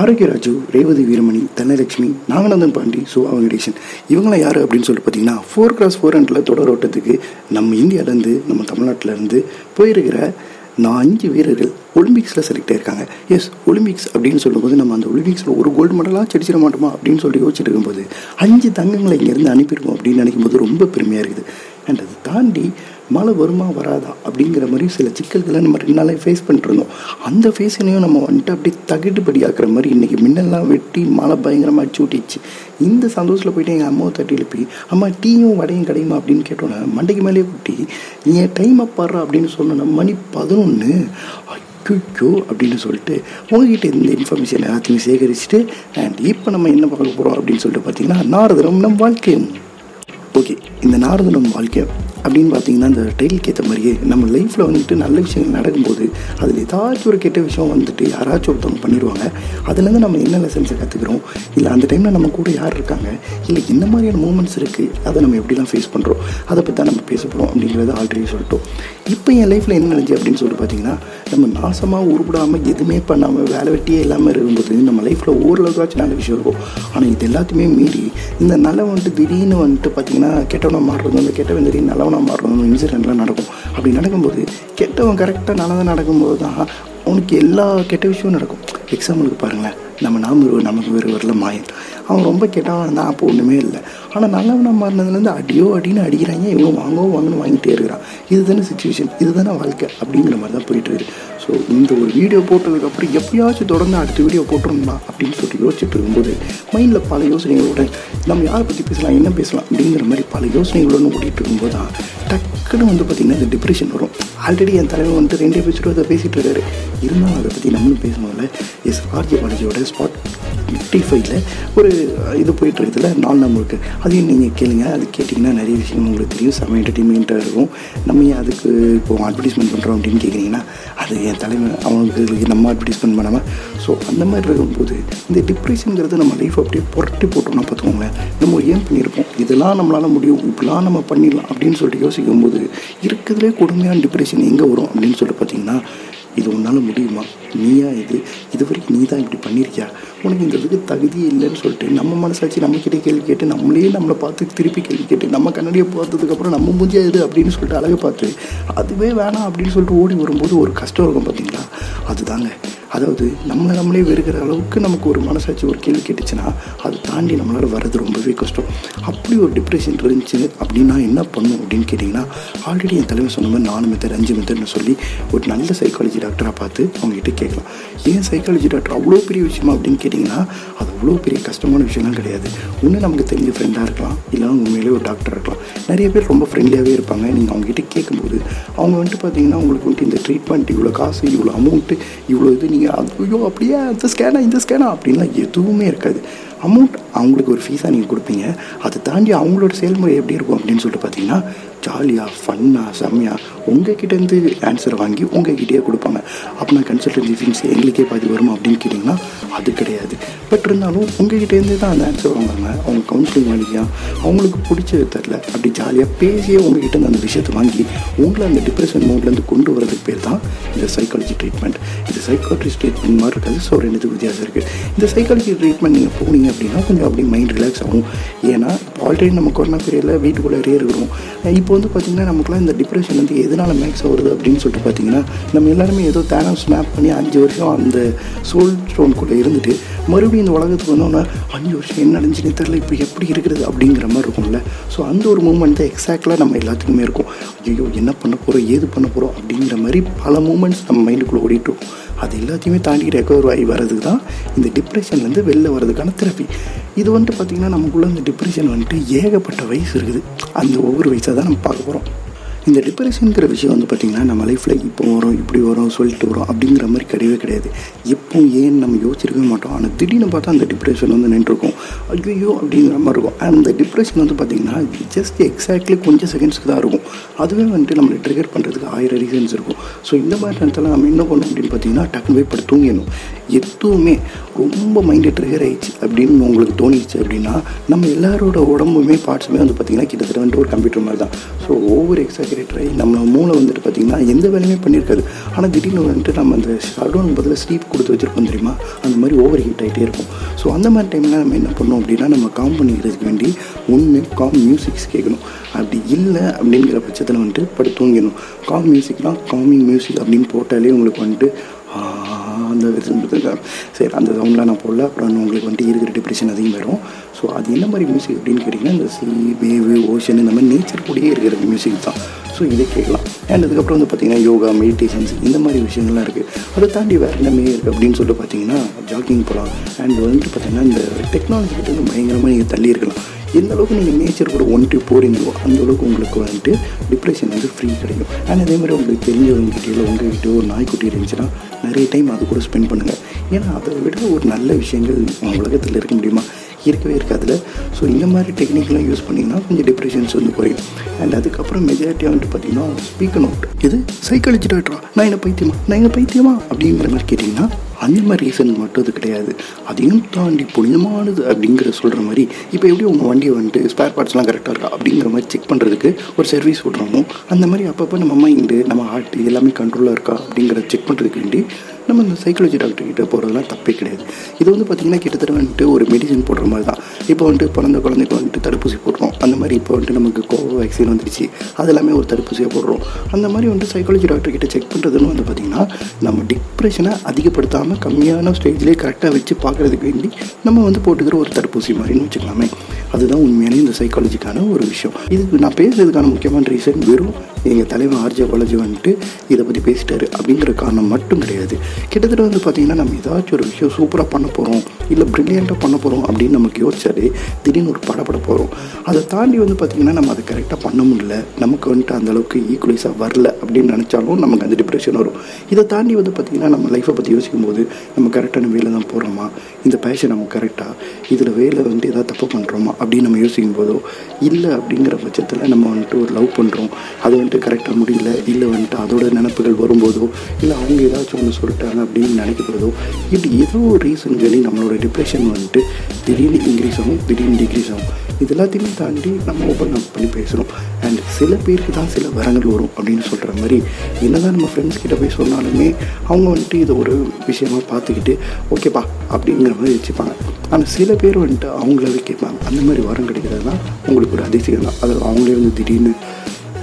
ஆரோக்கியராஜு ரேவதி வீரமணி தனலட்சுமி நாகநந்தன் பாண்டி சுபா வெங்கடேசன் இவங்களாம் யார் அப்படின்னு சொல்லிட்டு பார்த்தீங்கன்னா ஃபோர் கிராஸ் ஃபோர் ஹண்ட்ரடில் தொடர் ஓட்டத்துக்கு நம்ம இந்தியாவிலேருந்து நம்ம தமிழ்நாட்டிலேருந்து போயிருக்கிற நான் அஞ்சு வீரர்கள் ஒலிம்பிக்ஸில் செலக்ட் ஆயிருக்காங்க. எஸ் ஒலிம்பிக்ஸ் அப்படின்னு சொல்லும்போது நம்ம அந்த ஒலிம்பிக்ஸில் ஒரு கோல்டு மெடலாக செடிச்சிட மாட்டோமா அப்படின்னு சொல்லி யோசிச்சுட்டு இருக்கும்போது அஞ்சு தங்கங்களை இங்கேருந்து அனுப்பியிருக்கோம் அப்படின்னு நினைக்கும் போது ரொம்ப பெருமையாக இருக்குது. அண்ட் அதை தாண்டி மழை வருமா வராதா? அப்படிங்கிற மாதிரி சில சிக்கல்களை நம்ம ரெண்டு நாளே ஃபேஸ் பண்ணிட்டு இருந்தோம். அந்த ஃபேஸனையும் நம்ம வந்துட்டு அப்படியே தகுடுபடி ஆக்குற மாதிரி இன்றைக்கி மின்னெல்லாம் வெட்டி மழை பயங்கரமாக அடிச்சு விட்டுச்சு இந்த சந்தோஷத்தில் போயிட்டு எங்கள் அம்மாவை தட்டி எழுப்பி அம்மா டீயும் வடையும் கிடையுமா? அப்படின்னு கேட்டோன்னே மண்டைக்கு மேலேயே குட்டி நீ என் டைமை பாடுற அப்படின்னு சொன்னோன்னா மணி பதினொன்று ஐயோ அப்படின்னு சொல்லிட்டு உங்ககிட்ட இந்த இன்ஃபர்மேஷன் எல்லாத்தையும் சேகரிச்சுட்டு அண்ட் இப்போ நம்ம என்ன பார்க்க போகிறோம் அப்படின்னு சொல்லிட்டு பார்த்தீங்கன்னா நாரதனம் நம் வாழ்க்கையும். ஓகே இந்த நாரதனம் வாழ்க்கை அப்படின்னு பார்த்தீங்கன்னா இந்த டைலுக்கு ஏற்ற மாதிரியே நம்ம லைஃப்பில் வந்துட்டு நல்ல விஷயங்கள் நடக்கும்போது அதில் ஏதாச்சும் ஒரு கெட்ட விஷயம் வந்துட்டு யாராச்சும் ஒருத்தவங்க பண்ணிடுவாங்க அதுலேருந்து நம்ம என்ன லெசன்ஸை கற்றுக்குறோம் இல்லை அந்த டைமில் நம்ம கூட யார் இருக்காங்க? இல்லை என்ன மாதிரியான மூமெண்ட்ஸ் இருக்குது அதை நம்ம எப்படிலாம் ஃபேஸ் பண்ணுறோம் அதை பற்றி தான் நம்ம பேச போகிறோம் அப்படிங்கிறத ஆல்ரெடி சொல்லிட்டோம். இப்போ என் லைஃப்பில் என்ன நடந்துச்சு அப்படின்னு சொல்லிட்டு பார்த்தீங்கன்னா நம்ம நாசமாக உருப்படாமல் எதுவுமே பண்ணாமல் வேலை வெட்டியே இல்லாமல் இருக்கும்போது நம்ம லைஃப்பில் ஓரளவுக்காச்சும் நல்ல விஷயம் இருக்கும். ஆனால் இது எல்லாத்தையுமே மீறி இந்த நல்ல வந்துட்டு திடீர்னு வந்துட்டு பார்த்தீங்கன்னா கெட்டவனை மாறுறது அந்த கெட்டவன் திடீர்னு போனால் மாறணும் இன்சிடெண்ட்லாம் நடக்கும். அப்படி நடக்கும்போது கெட்டவன் கரெக்டாக நல்லதாக நடக்கும்போது தான் அவனுக்கு எல்லா கெட்ட விஷயமும் நடக்கும். எக்ஸாம்பிளுக்கு பாருங்களேன். நம்ம நாம ஒரு நமக்கு வேறு வரல மாயன். அவன் ரொம்ப கெட்டவன் இருந்தான் அப்போ ஒன்றுமே இல்லை. ஆனால் நல்லவனாக மாறினதுலேருந்து அடியோ அடின்னு அடிக்கிறாங்க இவன் வாங்கவோ வாங்கணும் வாங்கிட்டே இருக்கிறான். இதுதானே சுச்சுவேஷன் இதுதானே வாழ்க்கை அப்படிங்கிற மாதிரி தான் போயிட்டு இருக்குது ஸோ இந்த ஒரு வீடியோ போட்டதுக்கப்புறம் எப்பயாச்சும் தொடர்ந்து அடுத்த வீடியோ போட்டுருந்தா அப்படின்னு சொல்லிட்டு யோசிச்சுட்டு இருக்கும்போது மைண்டில் பல யோசனைகளோட நம்ம யாரை பற்றி பேசலாம் என்ன பேசலாம் அப்படிங்கிற மாதிரி பல யோசனைகளோடு ஓடிட்டு இருக்கும்போது தான் டக்குன்னு வந்து பார்த்திங்கன்னா இந்த டிப்ரெஷன் வரும். ஆல்ரெடி என் தலைவர் வந்துட்டு ரெண்டே பேசிட்டு அதை பேசிகிட்டு இருக்காரு. இருந்தாலும் அதை பற்றி நம்மளும் பேசணும்ல. எஸ் ஆர்ஜி பாலாஜியோட ஸ்பாட் ஃபிஃப்டி ஃபைவ்ல ஒரு இது போயிட்டு நாள் நாலு அதையும் நீங்கள் கேளுங்க. அது கேட்டிங்கன்னா நிறைய விஷயம் உங்களுக்கு தெரியும். செம்ம என்டர்டெயின்மெண்ட்டாக இருக்கும். நம்ம ஏன் அதுக்கு இப்போ அட்வர்டைஸ்மெண்ட் பண்ணுறோம் அப்படின்னு கேட்குறீங்கன்னா அது என் தலைமை அவங்களுக்கு நம்ம அட்வர்டைஸ்மெண்ட் பண்ணாமல் ஸோ அந்த மாதிரி இருக்கும்போது இந்த டிப்ரெஷனுங்கிறது நம்ம லைஃப் அப்படியே புரட்டி போட்டோம்னா பார்த்துக்கோங்க. நம்ம ஏன் பண்ணியிருப்போம்? இதெல்லாம் நம்மளால் முடியும். இப்படிலாம் நம்ம பண்ணிடலாம் அப்படின்னு சொல்லிட்டு யோசிக்கும் போது இருக்கிறதுலே கொடுமையான டிப்ரெஷன் எங்கே வரும் அப்படின்னு சொல்லிட்டு பார்த்தீங்கன்னா இது உன்னால் முடியுமா? நீயா இது? இது வரைக்கும் நீ தான் இப்படி பண்ணியிருக்கியா? உனக்கு இந்த இதுக்கு தகுதியே இல்லைன்னு சொல்லிட்டு நம்ம மனசாச்சு நம்மக்கிட்டே கேள்வி கேட்டு நம்மளே நம்மளை பார்த்து திருப்பி கேள்வி கேட்டு நம்ம கண்ணாடியை பார்த்ததுக்கப்புறம் நம்ம மூஞ்சியா இது அப்படின்னு சொல்லிட்டு அழகை பார்த்து அதுவே வேணாம் அப்படின்னு சொல்லிட்டு ஓடி வரும்போது ஒரு கஷ்டம் இருக்கும் பார்த்தீங்களா? அதுதாங்க. அதாவது நம்மளை நம்மளே வெறுக்கிற அளவுக்கு நமக்கு ஒரு மனசாட்சி ஒரு கேள்வி கேட்டுச்சுன்னா அதை தாண்டி நம்மளால் வர்றது ரொம்பவே கஷ்டம். அப்படி ஒரு டிப்ரெஷன் இருந்துச்சு அப்படின்னா என்ன பண்ணும் அப்படின்னு கேட்டிங்கன்னா ஆல்ரெடி என் தலைவர் சொன்ன மாதிரி நாலு மெத்தட் அஞ்சு மெத்தட்னு சொல்லி ஒரு நல்ல சைக்காலஜி டாக்டராக பார்த்து அவங்ககிட்ட கேட்கலாம். ஏன் சைக்காலஜி டாக்டர் அவ்வளோ பெரிய விஷயமா அப்படின்னு கேட்டிங்கன்னா அது அவ்வளோ பெரிய கஷ்டமான விஷயம்லாம் கிடையாது. ஒன்று நமக்கு தெரிஞ்ச ஃப்ரெண்டாக இருக்கலாம் இல்லை உண்மையிலே ஒரு டாக்டர் இருக்கலாம். நிறைய பேர் ரொம்ப ஃப்ரெண்ட்லியாகவே இருப்பாங்க. நீங்கள் அவங்ககிட்ட கேட்கும்போது அவங்க வந்துட்டு பார்த்தீங்கன்னா உங்களுக்கு வந்துட்டு இந்த ட்ரீட்மெண்ட் இவ்வளோ காசு இவ்வளோ அமௌண்ட்டு இவ்வளோ இது நீங்கள் ஐயோ அப்படியே? அந்த ஸ்கேனா இந்த ஸ்கேனா அப்படின்லாம் எதுவுமே இருக்காது. அமௌண்ட் அவங்களுக்கு ஒரு ஃபீஸாக நீங்கள் கொடுப்பீங்க. அதை தாண்டி அவங்களோட செயல்முறை எப்படி இருக்கும் அப்படின்னு சொல்லிட்டு பார்த்தீங்கன்னா ஜாலியாக ஃபன்னாக செம்மையாக உங்ககிட்டேருந்து ஆன்சர் வாங்கி உங்ககிட்டயே கொடுப்பாங்க. அப்படின்னா கன்சல்டன்சி ஃபீஸ் எங்களுக்கே பாதி வருமா அப்படின்னு கேட்டிங்கன்னா அது கிடையாது. பட் இருந்தாலும் உங்ககிட்டேருந்து தான் அந்த ஆன்சர் வாங்குவாங்க. அவங்க கவுன்சிலிங் வழியாக அவங்களுக்கு பிடிச்சது தெரில அப்படி ஜாலியாக பேசியே உங்ககிட்ட அந்த விஷயத்தை வாங்கி உங்களை அந்த டிப்ரெஷன் மோட்லேருந்து கொண்டு வரதுக்கு பேர் தான் இந்த சைக்காலஜி ட்ரீட்மெண்ட் இந்த சைக்காலஜி ட்ரீட்மெண்ட் மாதிரி இருக்காது. ஸோ ரெண்டு வித்தியாசம் இருக்குது இந்த சைக்காலஜி ட்ரீட்மெண்ட் நீங்கள் போனீங்க அப்படின்னா கொஞ்சம் அப்படியே மைண்ட் ரிலாக்ஸ் ஆகும். ஏன்னா ஆல்ரெடி நம்ம கொரோனா பீரியடில் வீட்டுக்குள்ளேயே இருக்கிறோம். இப்போ வந்து பார்த்திங்கன்னா நமக்குலாம் இந்த டிப்ரெஷன் வந்து எதனால் மேக்ஸ் வருது அப்படின்னு சொல்லிட்டு பார்த்தீங்கன்னா நம்ம எல்லாருமே ஏதோ தேனம் ஸ்னாப் பண்ணி அஞ்சு வருஷம் அந்த சோல் ஸ்டோனுக்குள்ளே இருந்துட்டு மறுபடியும் இந்த உலகத்துக்கு வந்தோன்னா அஞ்சு வருஷம் என்ன நடந்துச்சுன்னு தெரில இப்போ எப்படி இருக்கிறது அப்படிங்கிற மாதிரி இருக்கும்ல. ஸோ அந்த ஒரு மூமெண்ட் தான் எக்ஸாக்டாக நம்ம எல்லாத்துக்குமே இருக்கும். ஐயோ என்ன பண்ண போகிறோம் ஏது பண்ண போகிறோம் அப்படிங்கிற மாதிரி பல மூமெண்ட்ஸ் நம்ம மைண்டுக்குள்ளே ஓடிட்டுருக்கும் அது எல்லாத்தையுமே தாண்டி ரெக்கவர் ஆகி வர்றதுக்கு தான் இந்த டிப்ரெஷன்லேருந்து வெளில வர்றதுக்கான தெரப்பி இது வந்துட்டு பார்த்திங்கன்னா நமக்குள்ளே இந்த டிப்ரெஷன் வந்துட்டு ஏகப்பட்ட வயசு இருக்குது. அந்த ஒவ்வொரு வயசை தான் நம்ம பார்க்க போகிறோம் இந்த டிப்ரெஷனுங்கிற விஷயம் வந்து பார்த்திங்கன்னா நம்ம லைஃப்பில் இப்போ வரும் இப்படி வரும் சொல்லிட்டு வரும் அப்படிங்கிற மாதிரி கிடையவே கிடையாது. எப்போ ஏன் நம்ம யோசிச்சிருக்கவே மாட்டோம். ஆனால் திடீர்னு பார்த்தா அந்த டிப்ரெஷன் வந்து நின்றுருக்கும். ஐயோ அப்படிங்கிற மாதிரி இருக்கும். அந்த டிப்ரெஷன் வந்து பார்த்திங்கன்னா ஜஸ்ட் எக்ஸாக்ட்லி கொஞ்சம் செகண்ட்ஸ்க்கு தான் இருக்கும். அதுவே வந்துட்டு நம்மளை ட்ரிகர் பண்ணுறதுக்கு ஆயிரம் ரீசன்ஸ் இருக்கும். ஸோ இந்த மாதிரி நேரத்தில் நம்ம என்ன பண்ணணும் அப்படின்னு பார்த்தீங்கன்னா டக்குனு போய் படுத்து தூங்கிடணும். எதுவுமே ரொம்ப மைண்டு ட்ரிகர் ஆயிடுச்சு அப்படின்னு உங்களுக்கு தோணிடுச்சு அப்படின்னா நம்ம எல்லாரோட உடம்புமே பார்ட்ஸுமே வந்து பார்த்திங்கன்னா கிட்டத்தட்ட வந்துட்டு ஒரு கம்ப்யூட்டர் மாதிரி தான். ஸோ ஒவ்வொரு எக்ஸசைஸ் கிரியேட்டர் நம்ம மூளை வந்துட்டு பார்த்திங்கன்னா எந்த வேலையுமே பண்ணியிருக்காது. ஆனால் திடீர்னு வந்துட்டு நம்ம அந்த ஷடோன் பதில் ஸ்லீப் கொடுத்து வச்சுருப்போம் தெரியுமா? அந்த மாதிரி ஓவர் ஹீட் ஆகிட்டே இருக்கும். ஸோ அந்த மாதிரி டைமில் நம்ம என்ன பண்ணோம் அப்படின்னா நம்ம காம் பண்ணிக்கிறதுக்கு வேண்டி ஒன்று காம் மியூசிக்ஸ் கேட்கணும். அப்படி இல்லை அப்படிங்கிற பட்சத்தில் வந்துட்டு படுத்து தூங்கிடணும். காம் மியூசிக்னால் காமிங் மியூசிக் அப்படின்னு போட்டாலே உங்களுக்கு வந்துட்டு அந்த சரி அந்த சவுண்ட்லாம் நான் போடல. அப்புறம் உங்களுக்கு வந்துட்டு இருக்கிற டிப்ரெஷன் அதிகம் வரும். ஸோ அது என்ன மாதிரி மியூசிக் அப்படின்னு கேட்டிங்கன்னா இந்த சி வேவு ஓஷன் இந்த மாதிரி நேச்சர் கூடயே இருக்கிற மியூசிக் தான். ஸோ இதை கேட்கலாம். அண்ட் அதுக்கப்புறம் வந்து பார்த்திங்கன்னா யோகா மெடிடேஷன்ஸ் இந்த மாதிரி விஷயங்கள்லாம் இருக்குது அதை தாண்டி வேறு என்னமே இருக்குது அப்படின்னு சொல்லிட்டு பார்த்தீங்கன்னா ஜாக்கிங் போகலாம். அண்ட் வந்துட்டு பார்த்திங்கன்னா இந்த டெக்னாலஜி கிட்ட வந்து பயங்கரமாக நீங்கள் தள்ளி இருக்கலாம். எந்த அளவுக்கு நீங்கள் நேச்சர் கூட ஒன்ட்டு போகிறீங்களோ அந்த அளவுக்கு உங்களுக்கு வந்துட்டு டிப்ரெஷன் வந்து ஃப்ரீ கிடைக்கும். அண்ட் அதே மாதிரி உங்களுக்கு தெரிஞ்சவங்க இல்லை உங்கள் ஒரு நாய்க்குட்டி இருந்துச்சுன்னா நிறைய டைம் அது கூட ஸ்பெண்ட் பண்ணுங்கள் ஏன்னா அதை விட ஒரு நல்ல விஷயங்கள் உலகத்தில் இருக்க முடியுமா? இருக்கவே இருக்காதுல. ஸோ இந்த மாதிரி டெக்னிக்லாம் யூஸ் பண்ணிங்கன்னா கொஞ்சம் டிப்ரெஷன்ஸ் வந்து குறையும். அண்ட் அதுக்கப்புறம் மெஜாரிட்டியாக வந்துட்டு பார்த்தீங்கன்னா ஸ்பீக் அவுட் இது சைக்காலஜி டாக்டரா நான் என்ன பைத்தியமா? நான் என்ன பைத்தியமா? அப்படிங்கிற மாதிரி கேட்டிங்கன்னா அந்த மாதிரி ரீசன் மட்டும் அது கிடையாது. அதையும் தாண்டி புனிதமானது அப்படிங்கிற சொல்கிற மாதிரி இப்போ எப்படி உங்கள் வண்டியை வந்துட்டு ஸ்பேர் பார்ட்ஸ்லாம் கரெக்டாக இருக்கா? அப்படிங்கிற மாதிரி செக் பண்ணுறதுக்கு ஒரு சர்வீஸ் விட்றோமோ அந்த மாதிரி அப்பப்போ நம்ம மைண்டு நம்ம ஹார்ட் எல்லாமே கண்ட்ரோலாக இருக்கா? அப்படிங்கிறத செக் பண்ணுறதுக்கு வேண்டி நம்ம இந்த சைக்காலஜி டாக்டர்கிட்ட போகிறதுலாம் தப்பே கிடையாது. இது வந்து பார்த்திங்கன்னா கிட்டத்தட்ட வந்துட்டு ஒரு மெடிசன் போடுற மாதிரி தான் இப்போ வந்துட்டு பிறந்த குழந்தைக்கு வந்துட்டு தடுப்பூசி போடுறோம். அந்த மாதிரி இப்போ வந்துட்டு நமக்கு கோவேக்சின் வந்துருச்சு. அது எல்லாமே ஒரு தடுப்பூசியாக போடுறோம். அந்த மாதிரி வந்துட்டு சைக்காலஜி டாக்டர்கிட்ட செக் பண்ணுறதுன்னு வந்து பார்த்திங்கன்னா நம்ம டிப்ரெஷனை அதிகப்படுத்தாமல் கம்மியான ஸ்டேஜ்லேயே கரெக்டாக வச்சு பார்க்குறதுக்கு வேண்டி நம்ம வந்து போட்டுக்கிற ஒரு தடுப்பூசி மாதிரின்னு வச்சுக்கலாமே. அதுதான் உண்மையான இந்த சைக்காலஜிக்கான ஒரு விஷயம். இதுக்கு நான் பேசுறதுக்கான முக்கியமான ரீசன் வெறும் எங்கள் தலைவர் ஆர்ஜே பாலாஜி வந்துட்டு இதை பற்றி பேசிட்டாரு. அப்படிங்கிற காரணம் மட்டும் கிடையாது. கிட்டத்தட்ட வந்து பார்த்திங்கன்னா நம்ம ஏதாச்சும் ஒரு விஷயம் சூப்பராக பண்ண போகிறோம் இல்லை ப்ரில்லியண்ட்டாக பண்ண போகிறோம் அப்படின்னு நமக்கு யோசிச்சாலே திடீர்னு ஒரு படப்பட போகிறோம் அதை தாண்டி வந்து பார்த்திங்கன்னா நம்ம அதை கரெக்டாக பண்ண முடியல. நமக்கு வந்துட்டு அந்தளவுக்கு ஈக்குவலைஸாக வரல அப்படின்னு நினச்சாலும் நமக்கு அந்த டிப்ரெஷன் வரும். இதை தாண்டி வந்து பார்த்திங்கன்னா நம்ம லைஃப்பை பற்றி யோசிக்கும் போது நம்ம கரெக்டான வேலை தான் போகிறோமா இந்த பேஷன் நம்ம கரெக்டாக இதில் வேலை வந்துட்டு ஏதாவது தப்பு பண்ணுறோமா அப்படின்னு நம்ம யோசிக்கும் போதோ இல்லை அப்படிங்கிற பட்சத்தில் நம்ம வந்துட்டு ஒரு லவ் பண்ணுறோம் அது வந்துட்டு கரெக்டாக முடியல இல்லை வந்துட்டு அதோட நினப்புகள் வரும்போதோ இல்லை அவங்க ஏதாச்சும் ஒன்று சொல்லிட்டாங்க அப்படின்னு நினைக்கிறதோ இப்படி ஏதோ ஒரு ரீசன் நம்மளோட டிப்ரெஷன் வந்துட்டு திடீர்னு இன்க்ரீஸ் ஆகும் திடீர்னு டிக்ரீஸ் ஆகும். இது எல்லாத்தையுமே தாண்டி நம்ம ஓப்பன் அப் பண்ணி பேசுகிறோம் அண்ட் சில பேருக்கு தான் சில வரங்கள் வரும் அப்படின்னு சொல்கிற மாதிரி என்னதான் நம்ம ஃப்ரெண்ட்ஸ் கிட்ட போய் சொன்னாலுமே அவங்க வந்துட்டு இதை ஒரு விஷயமா பார்த்துக்கிட்டு ஓகேப்பா அப்படிங்கிற மாதிரி வச்சுப்பாங்க. ஆனால் சில பேர் வந்துட்டு அவங்களாவே கேட்பாங்க அந்த மாதிரி வரம் கிடைக்கிறது தான் உங்களுக்கு ஒரு அதிசயம் தான் அதில் அவங்களே வந்து திடீர்னு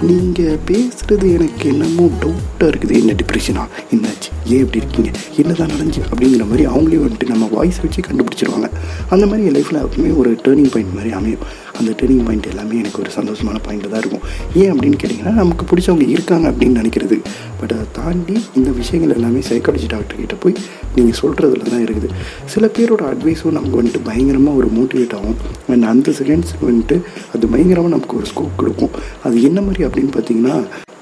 நீங்கள் பேசுகிறது எனக்கு என்னமோ டவுட்டாக இருக்குது. என்ன டிப்ரெஷனா என்னாச்சு? ஏன் இப்படி இருக்கீங்க? என்ன தான் நடந்துச்சு? அப்படிங்கிற மாதிரி அவங்களே வந்துட்டு நம்ம வாய்ஸ் வச்சு கண்டுபிடிச்சிருவாங்க. அந்த மாதிரி என் லைஃப்பில் எப்பவுமே ஒரு டேர்னிங் பாயிண்ட் மாதிரி அமையும். அந்த டேர்னிங் பாயிண்ட் எல்லாமே எனக்கு ஒரு சந்தோஷமான பாயிண்ட் தான் இருக்கும். ஏன் அப்படின்னு கேட்டிங்கன்னா நமக்கு பிடிச்சவங்க இருக்காங்க அப்படின்னு நினைக்கிறது. பட் அதை தாண்டி இந்த விஷயங்கள் எல்லாமே சைக்காலஜி டாக்டர்கிட்ட போய் நீங்கள் சொல்கிறதுல தான் இருக்குது. சில பேரோட அட்வைஸும் நமக்கு வந்துட்டு பயங்கரமாக ஒரு மோட்டிவேட் ஆகும். அண்ட் அந்த செகண்ட்ஸ் வந்துட்டு அது பயங்கரமாக நமக்கு ஒரு ஸ்கோப் கொடுக்கும். அது என்ன மாதிரி அப்படின்னு பார்த்தீங்கன்னா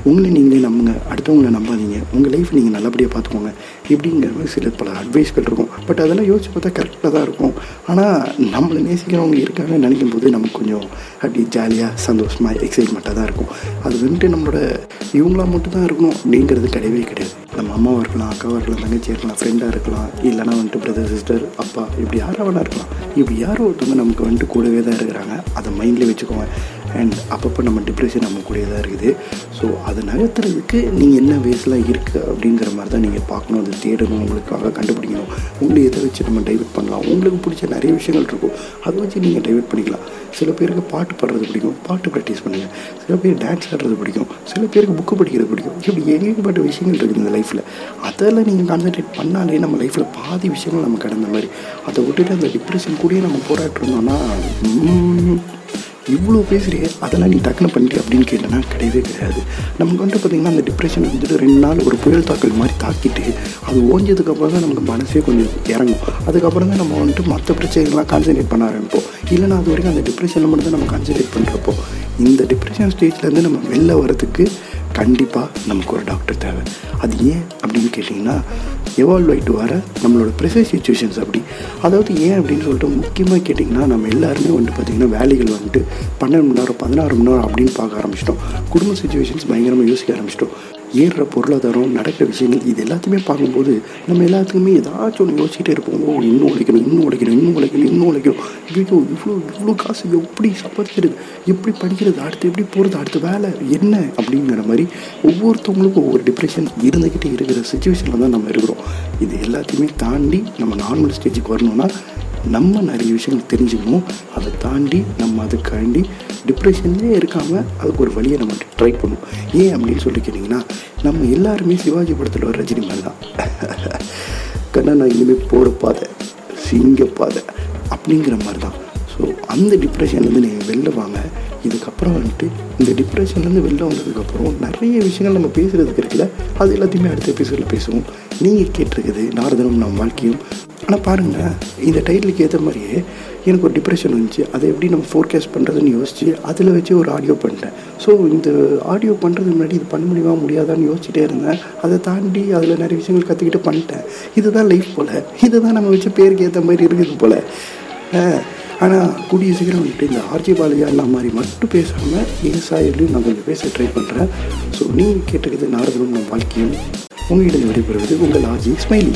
உங்களை நீங்களே நம்புங்க. அடுத்தவங்களை நம்பாதீங்க. உங்கள் லைஃப் நீங்கள் நல்லபடியாக பார்த்துக்கோங்க. இப்படிங்கிற மாதிரி சில பல அட்வைஸ்கள் இருக்கும். பட் அதெல்லாம் யோசிச்சு பார்த்தா கரெக்டாக தான் இருக்கும். ஆனால் நம்மளை நேசிக்கிறவங்க இருக்காங்கன்னு நினைக்கும் போது நமக்கு கொஞ்சம் அப்படி ஜாலியாக சந்தோஷமாக எக்ஸைட்மெண்ட்டாக தான் இருக்கும். அது வந்துட்டு நம்மளோட இவங்களாக மட்டும் தான் இருக்கணும் அப்படிங்கிறது கிடையவே கிடையாது. நம்ம அம்மாவாக இருக்கலாம் அக்காவாக இருக்கலாம் தங்கச்சியாக இருக்கலாம் ஃப்ரெண்டாக இருக்கலாம் இல்லைனா வந்துட்டு பிரதர் சிஸ்டர் அப்பா இப்படி யாராக வேணா இருக்கலாம். இப்படி யாரோ ஒருத்தவங்க நமக்கு வந்துட்டு கூடவே தான் இருக்கிறாங்க. அதை மைண்டில் வச்சுக்கோங்க. அண்ட் அப்பப்போ நம்ம டிப்ரெஷன் நம்ம கூடயே தான் இருக்குது. ஸோ அதை நகர்த்துறதுக்கு நீங்கள் என்ன வேஸ்லாம் இருக்குது அப்படிங்கிற மாதிரி தான் நீங்கள் பார்க்கணும். அதை தேடணும் உங்களுக்காக கண்டுபிடிக்கணும். உங்களை எதை வச்சு நம்ம டைவெர்ட் பண்ணலாம். உங்களுக்கு பிடிச்ச நிறைய விஷயங்கள் இருக்கும். அதை வச்சு நீங்கள் டைவெர்ட் பண்ணிக்கலாம். சில பேருக்கு பாட்டு பாடுறது பிடிக்கும். பாட்டு ப்ராக்டிஸ் பண்ணுங்கள் சில பேர் டான்ஸ் ஆடுறது பிடிக்கும். சில பேருக்கு புக்கு படிக்கிறது பிடிக்கும். இப்படி ஏகப்பட்ட விஷயங்கள் இருக்குது இந்த லைஃப்பில் அதெல்லாம் நீங்கள் கான்சன்ட்ரேட் பண்ணாலே நம்ம லைஃப்பில் பாதி விஷயங்கள் நம்ம கடந்த மாதிரி. அதை விட்டுட்டு அந்த டிப்ரெஷன் கூடயே நம்ம போராட்டிருந்தோம்னா இவ்வளோ பேசுகிறியே அதெல்லாம் நீ டக்குனு பண்ணிட்டு அப்படின்னு கேட்டேன்னா கிடையவே கிடையாது. நமக்கு வந்துட்டு பார்த்திங்கன்னா அந்த டிப்ரெஷன் வந்துட்டு ரெண்டு நாள் ஒரு புயல் தாக்கல் மாதிரி தாக்கிட்டு அது ஓஞ்சதுக்கப்புறம் தான் நமக்கு மனசே கொஞ்சம் இறங்கும். அதுக்கப்புறம் தான் நம்ம வந்துட்டு மற்ற பிரச்சனைகள்லாம் கான்சன்ட்ரேட் பண்ண ஆரம்பிப்போம். இல்லைனா அது வரைக்கும் அந்த டிப்ரெஷனில் மட்டும் தான் நம்ம கான்சன்ட்ரேட் பண்ணுறப்போ இந்த டிப்ரெஷன் ஸ்டேஜ்லேருந்து நம்ம வெளில வரதுக்கு கண்டிப்பாக நமக்கு ஒரு டாக்டர் தேவை. அது ஏன் அப்படின்னு கேட்டிங்கன்னா எவால்வ் ஆகிட்டு வர நம்மளோட ப்ரெசர் சுச்சுவேஷன்ஸ் அப்படி. அதாவது ஏன் அப்படின்னு சொல்லிட்டு முக்கியமாக கேட்டிங்கன்னா நம்ம எல்லாருமே வந்துட்டு பார்த்திங்கன்னா வேலைகள் வந்துட்டு பன்னெண்டு மணி நேரம் பதினாறு மணி நேரம் அப்படின்னு பார்க்க ஆரம்பிச்சிட்டோம். குடும்ப சுச்சுவேஷன்ஸ் பயங்கரமாக யோசிக்க ஆரம்பிச்சிட்டோம். ஏறுற பொருளாதாரம் நடக்கிற விஷயங்கள் இது எல்லாத்தையுமே பார்க்கும்போது நம்ம எல்லாத்துக்குமே ஏதாச்சும் ஒன்று யோசிச்சுட்டே இருப்போம். ஓ இன்னும் உழைக்கணும் இன்னும் உழைக்கணும் இன்னும் உழைக்கணும் இன்னும் உழைக்கணும். ஐயோ இவ்வளோ இவ்வளோ காசு எப்படி சம்பாதிக்கிறது? எப்படி படிக்கிறது? அடுத்து எப்படி போகிறது அடுத்த வேலை என்ன? அப்படிங்கிற மாதிரி ஒவ்வொருத்தவங்களுக்கும் ஒவ்வொரு டிப்ரெஷன் இருந்துக்கிட்டே இருக்கிற சுச்சுவேஷனில் தான் நம்ம இருக்கிறோம். இது எல்லாத்தையுமே தாண்டி நம்ம நார்மல் ஸ்டேஜுக்கு வரணும்னா நம்ம நிறைய விஷயங்கள் தெரிஞ்சுக்கணும். அதை தாண்டி நம்ம அதுக்காண்டி டிப்ரெஷன்லேயே இருக்காமல் அதுக்கு ஒரு வழியை நம்ம ட்ரை பண்ணணும். ஏன் அப்படின்னு சொல்லி கேட்டிங்கன்னா நம்ம எல்லாருமே சிவாஜி படத்தில் வர ரஜினி மேல் தான். கண்ணா நான் இனிமேல் போகிற பாதை சிங்க பாதை அப்படிங்கிற மாதிரி தான் ஸோ அந்த டிப்ரெஷன்லேருந்து நீங்கள் வெளில வாங்க. இதுக்கப்புறம் வந்துட்டு இந்த டிப்ரெஷன்லேருந்து வெளில வந்ததுக்கப்புறம் நிறைய விஷயங்கள் நம்ம பேசுகிறதுக்கு இருக்குல்ல அது எல்லாத்தையுமே அடுத்த எபிசோடில் பேசுவோம். நீங்கள் கேட்டிருக்குது நாரதனும் நம் வாழ்க்கையும். ஆனால் பாருங்கள் இந்த டைட்டிலுக்கு ஏற்ற மாதிரியே எனக்கு ஒரு டிப்ரெஷன் வந்துச்சு. அதை எப்படி நம்ம ஃபோர்காஸ்ட் பண்ணுறதுன்னு யோசிச்சு அதில் வச்சு ஒரு ஆடியோ பண்ணிட்டேன். ஸோ இந்த ஆடியோ பண்ணுறதுக்கு முன்னாடி இது பண்ண முடியுமா முடியாதான்னு யோசிச்சுட்டே இருந்தேன். அதை தாண்டி அதில் நிறைய விஷயங்கள் கற்றுக்கிட்டு பண்ணிட்டேன். இதுதான் லைஃப் போல். இதுதான் நம்ம வச்சு பேருக்கு ஏற்ற மாதிரி இருக்குது போல். ஆனால் கூடிய சீக்கிரம் வந்துட்டு இந்த ஆர்ஜி பாலையா அந்த மாதிரி மட்டும் பேசாமல் என் நான் கொஞ்சம் பேச ட்ரை பண்ணுறேன் ஸோ நீங்கள் கேட்டுக்கிறது நாரதனும் நம் வாழ்க்கையும். உங்களிடம் விடைபெறுவது உங்கள் ஆர்ஜி ஸ்மைலி.